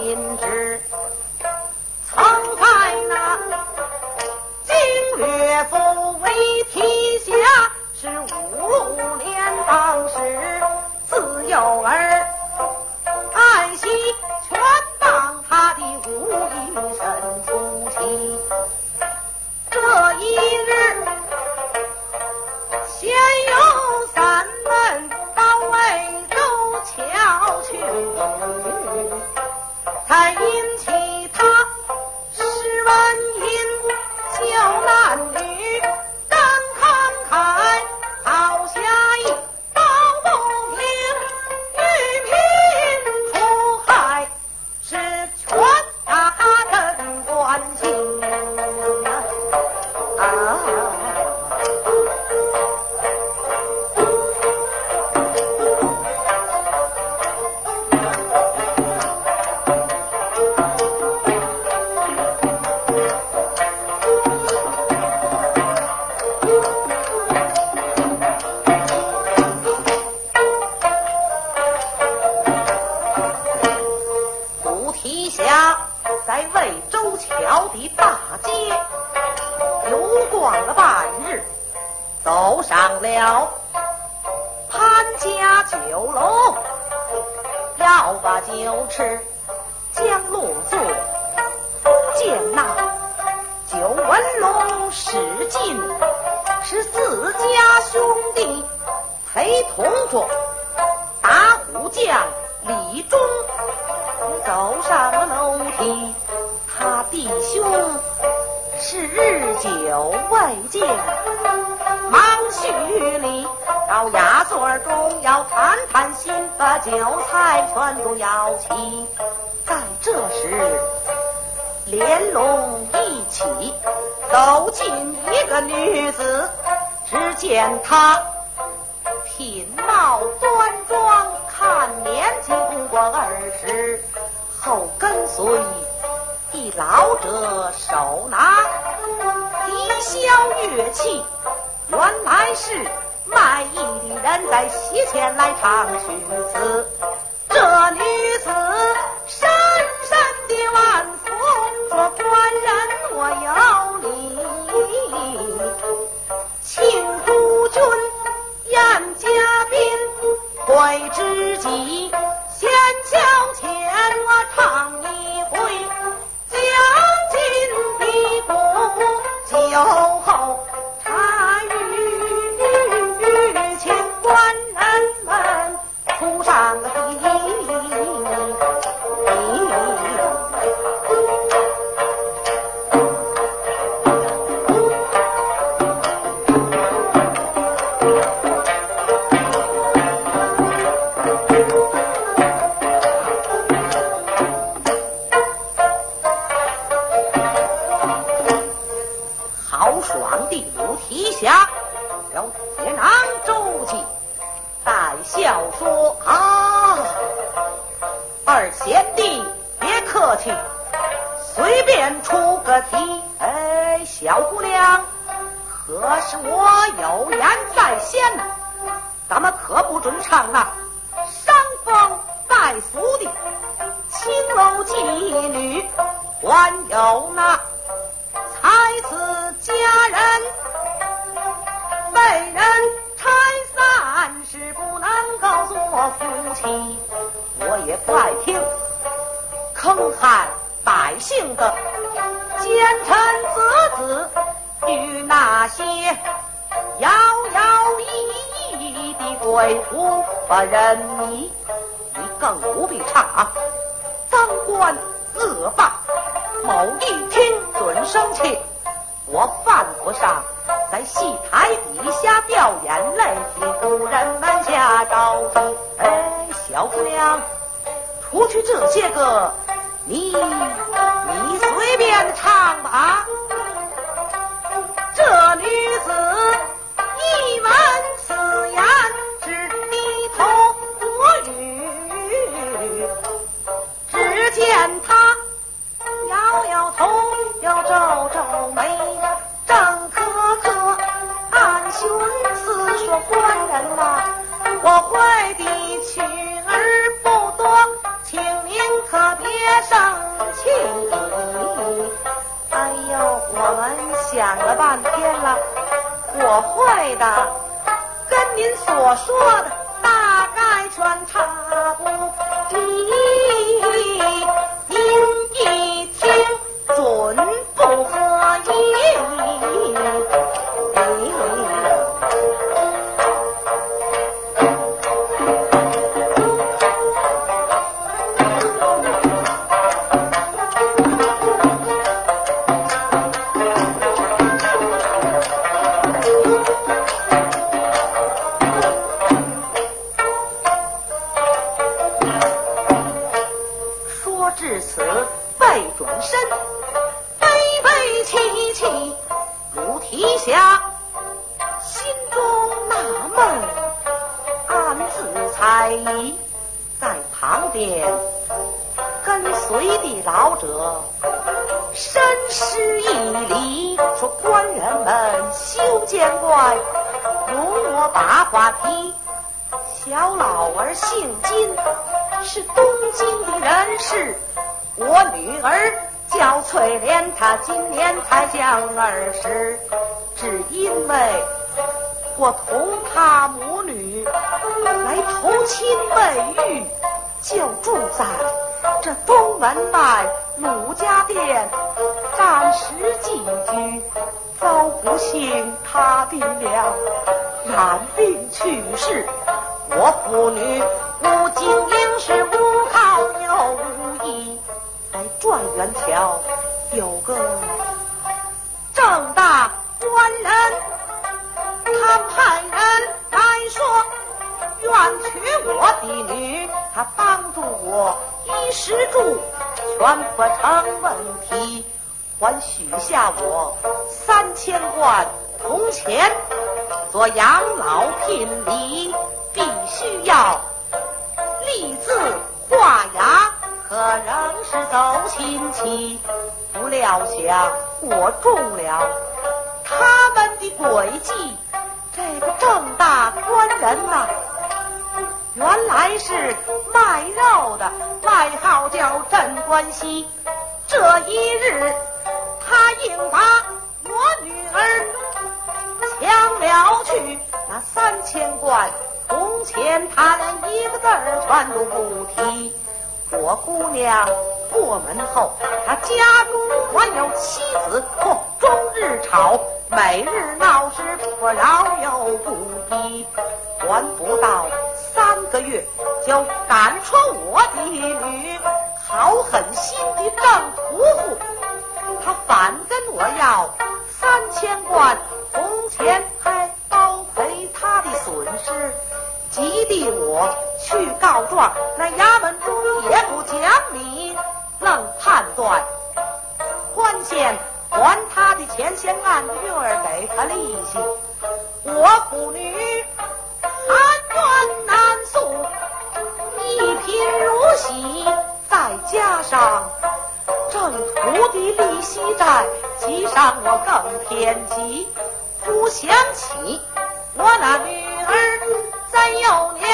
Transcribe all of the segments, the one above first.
明知。了潘家酒楼，要把酒吃，将路坐，见那九纹龙史进是自家兄弟，陪同着打虎将。再见，忙叙礼到雅座中要谈谈心，把酒菜全都要齐。在这时，连龙一起走进一个女子，只见她品貌端庄，看年纪不过二十，后跟随一老者手拿笛箫乐器，原来是卖艺的人在席前来唱曲子。这女子我也不爱听坑害百姓的奸臣贼子与那些摇摇曳曳的鬼狐把人迷，你更不必唱啊！当官恶霸。某一听准生气，我犯不上在戏台底下掉眼泪，替古人们下着急。哎，小姑娘，除去这些个，你你随便唱吧啊。自猜疑，在旁边跟随的老者深施一礼，说：“官人们休见怪，容我把话提。小老儿姓金，是东京的人士。我女儿叫翠莲，她今年才将二十，只因为我同她母来投亲问遇，就住在这东门外鲁家店，暂时寄居。遭不幸他病了，染病去世。我父女无经营是无靠又无依，来状元桥有个正大官人，他派人来说换娶我的女，他帮助我衣食住全不成问题，还许下我三千贯铜钱做养老聘礼。必须要立字画押，可仍是走亲戚。不料想我中了他们的诡计。这个郑大官人呐、原来是卖肉的，外号叫镇关西。这一日，他硬把我女儿抢了去，那三千贯。从前他连一个字儿全都不提。我姑娘过门后，他家中还有妻子，嚯，终日吵，每日闹事，不饶又不逼。还不到三个月，就赶出我的女，好狠心的郑屠户，他反跟我要三千贯铜钱，还包赔他的损失。急得我去告状，那衙门中也不讲理，愣判断宽限还他的钱，先按月儿给他利息。我苦女素，一贫如洗，再加上正徒弟利息债，急上我更添急。不想起我那女儿。在幼年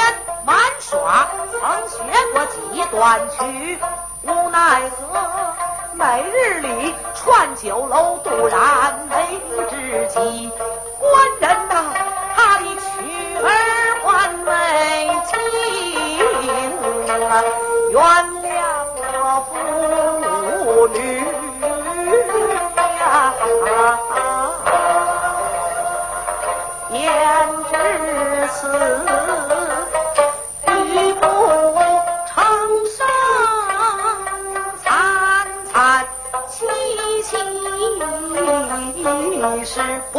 玩耍，曾学过几段曲，无奈何每日里串酒楼，突然没知己。原谅我父女呀。言至此，欲不成声，惨惨戚戚，是不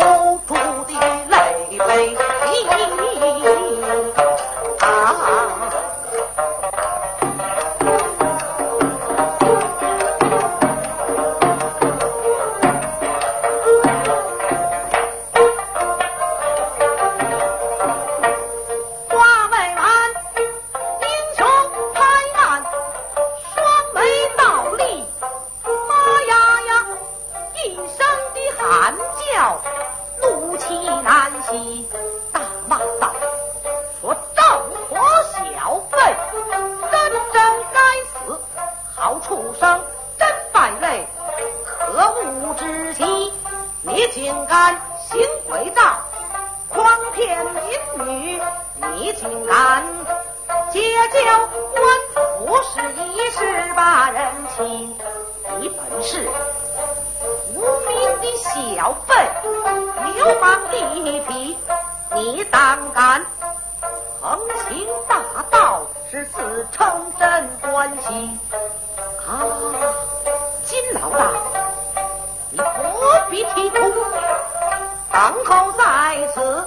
等候在此，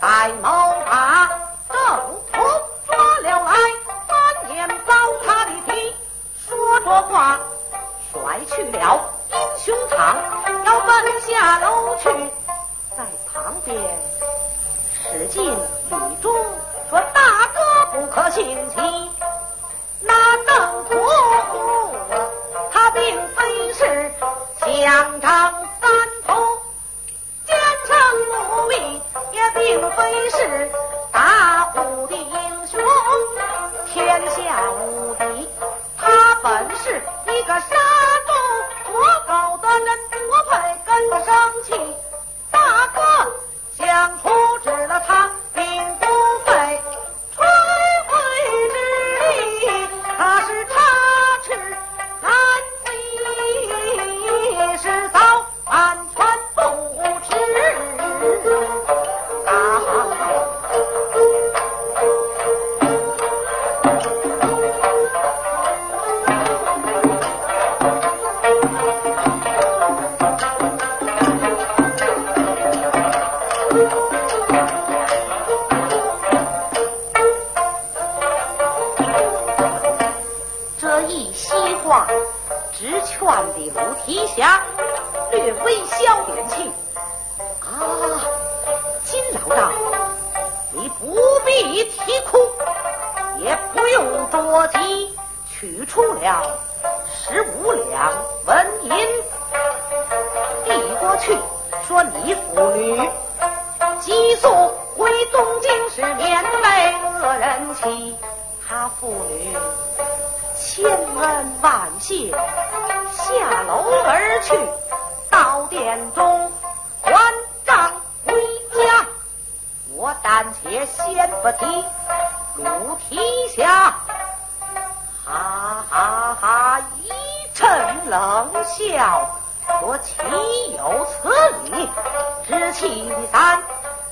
待某把正途抓了来，翻眼糟蹋的皮，说着话。甩去了英雄堂，要奔下楼去，在旁边使劲李忠说：“大哥不可轻欺，那邓婆婆她并非是疆场并非先不提，鲁提辖，哈哈哈一阵冷笑，说岂有此理？知气的三，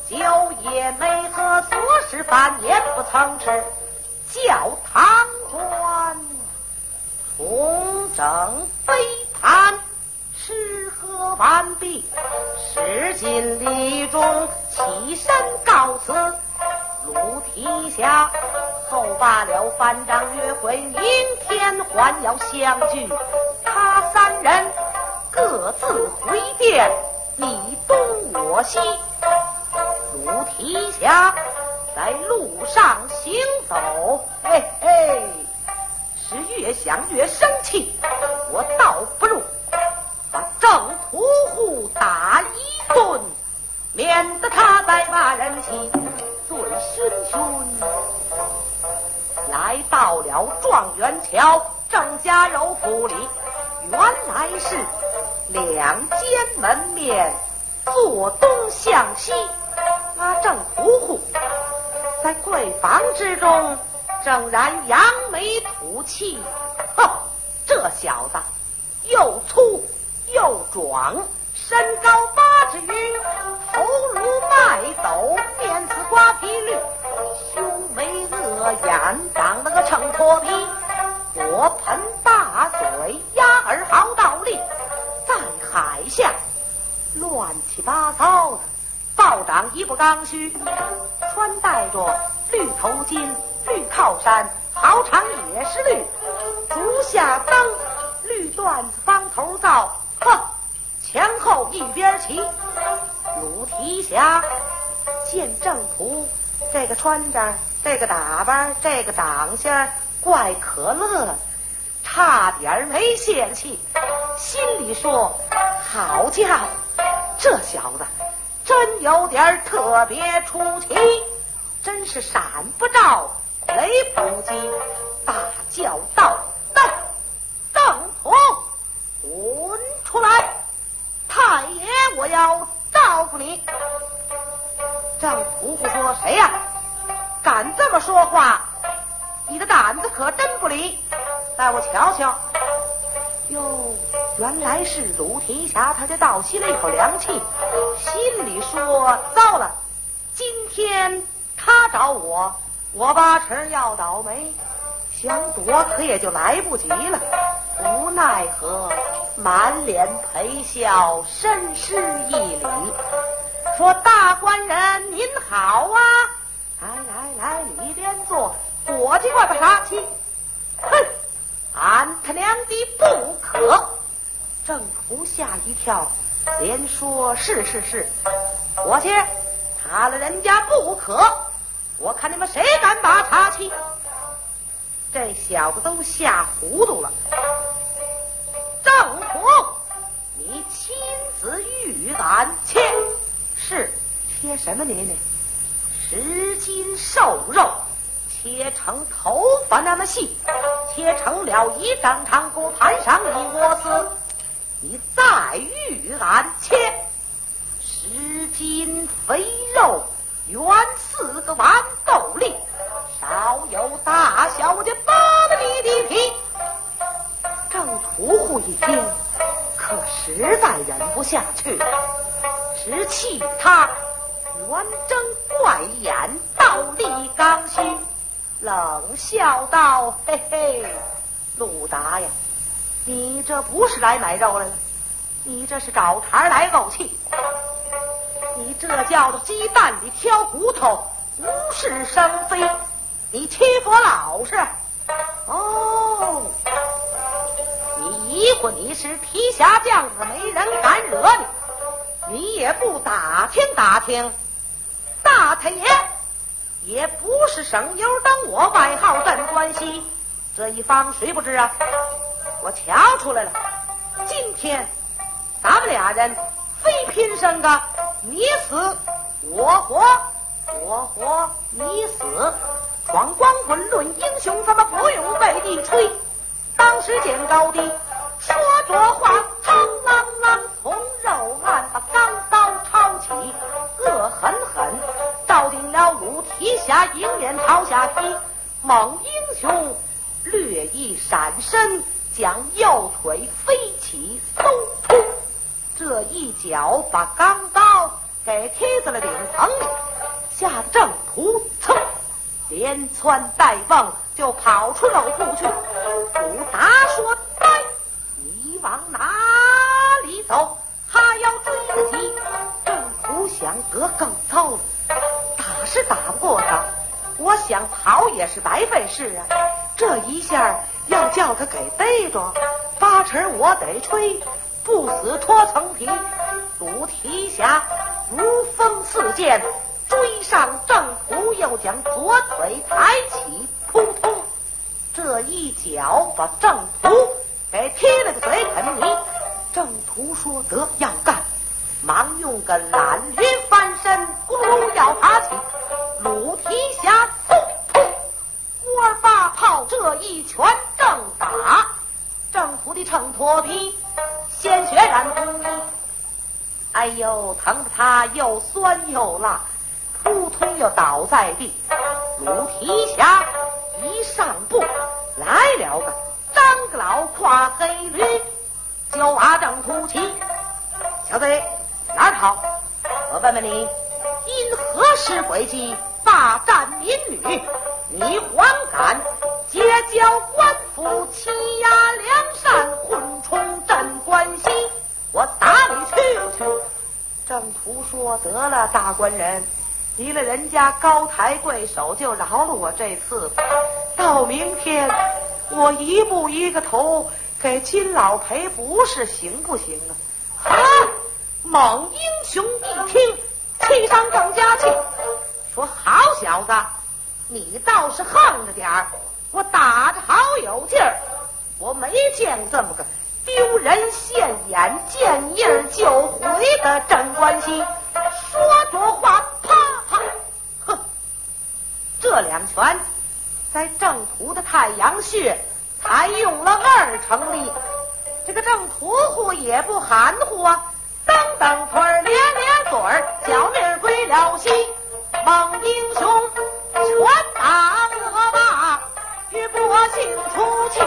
酒也没喝，做事饭也不曾吃，叫堂官。重整杯盘，吃喝完毕，使尽礼中，起身告辞。鲁提辖后罢了反章约会，明天还要相聚。他三人各自回殿，你东我西。鲁提辖在路上行走，嘿嘿。是越想越生气，我倒不如把郑屠户打一顿，免得他再骂人气。醉醺醺来到了状元桥郑家柔府里，原来是两间门面，坐东向西。那郑屠户在贵房之中。正然扬眉吐气，哼，这小子又粗又壮，身高八尺余，头颅麦斗，面似瓜皮绿，凶眉恶眼，长了个秤砣皮，火盆大嘴，鸭儿好倒立，在海下乱七八糟的，暴长一部刚须，穿戴着绿头巾。绿靠衫，好长也是绿；足下蹬绿缎子方头罩，呵，前后一边齐。鲁提辖见正途，这个穿着，这个打扮，这个长相，怪可乐，差点没泄气，心里说：好家伙，这小子真有点特别出奇，真是闪不着，雷不及，大叫道：邓邓虎，滚出来！太爷，我要。照顾你。郑屠户说：“谁呀？敢这么说话？你的胆子可真不离！带我瞧瞧。”哟，原来是鲁提辖，他就倒吸了一口凉气，心里说：“糟了，今天他找我，我八成要倒霉。想躲可也就来不及了。无奈何，满脸陪笑，深施一礼。”说大官人您好啊，来来来，里边坐，伙计过来茶气。哼，俺他娘的不可！郑福吓一跳，连说是是是，伙计，他了人家不可，我看你们谁敢把茶沏？这小子都吓糊涂了。与俺切。是切什么泥呢？十斤瘦肉，切成头发那么细，切成了一张长，给我盘上一窝丝。你再与俺切十斤肥肉，圆四个豌豆粒，少有大小，我就扒了你的皮。郑屠户一听，可实在忍不下去了。直气他圆睁怪眼，倒立刚须，冷笑道：“嘿嘿，陆达呀，你这不是来买肉来了，你这是找茬来怄气。你这叫做鸡蛋里挑骨头，无事生非。你欺负我老实。哦，你疑惑你是提辖将子，没人敢惹你。”你也不打听打听，大太爷也不是省油等我，外号镇关西，这一方谁不知啊？我瞧出来了，今天咱们俩人非拼生个你死我活，我活你死，闯光棍论英雄，咱们不用背地吹，当时见高低，说话，苍啷啷从肉案把钢刀抄起，恶狠狠照定了武提下迎面朝下踢。猛英雄略一闪身，将右腿飞起，嗖突，这一脚把钢刀给踢在了顶棚里，吓得郑屠噌连窜带蹦就跑出肉铺去。武达说。往哪里走？他要追得急，正不想得更糟。打是打不过他，我想跑也是白费事啊。这一下要叫他给逮着，八成我得吹，不死脱层皮。鲁提辖如风似箭，追上正途，又将左腿抬起，扑通，这一脚把正途。给踢了个嘴啃泥，郑屠说得要干，忙用个懒驴翻身，咕噜要爬起。鲁提辖突突，窝八炮这一拳正打，郑屠的秤砣皮，鲜血染红。哎呦，疼得他又酸又辣，扑通又倒在地。鲁提辖一上步，来了个。个老跨黑驴，就把正突起。小子哪儿跑？我问问你，因何时诡计霸占民女？你还敢结交官府，欺压良善，混充镇关西？我打你去去！郑屠说：“得了，大官人，离了人家高抬贵手，就饶了我这次吧。到明天。”我一步一个头给金老赔不是行不行啊？啊！猛英雄一听，气上更加气，说：“好小子，你倒是横着点儿！我打着好有劲儿，我没见这么个丢人现眼、见印就回的镇关西。”说着话，啪啪，哼！这两拳。在正途的太阳穴，才用了二成力。这个正途户也不含糊啊，蹬蹬腿儿，咧咧嘴儿，小命归了西。猛英雄拳打恶霸，与百姓出气。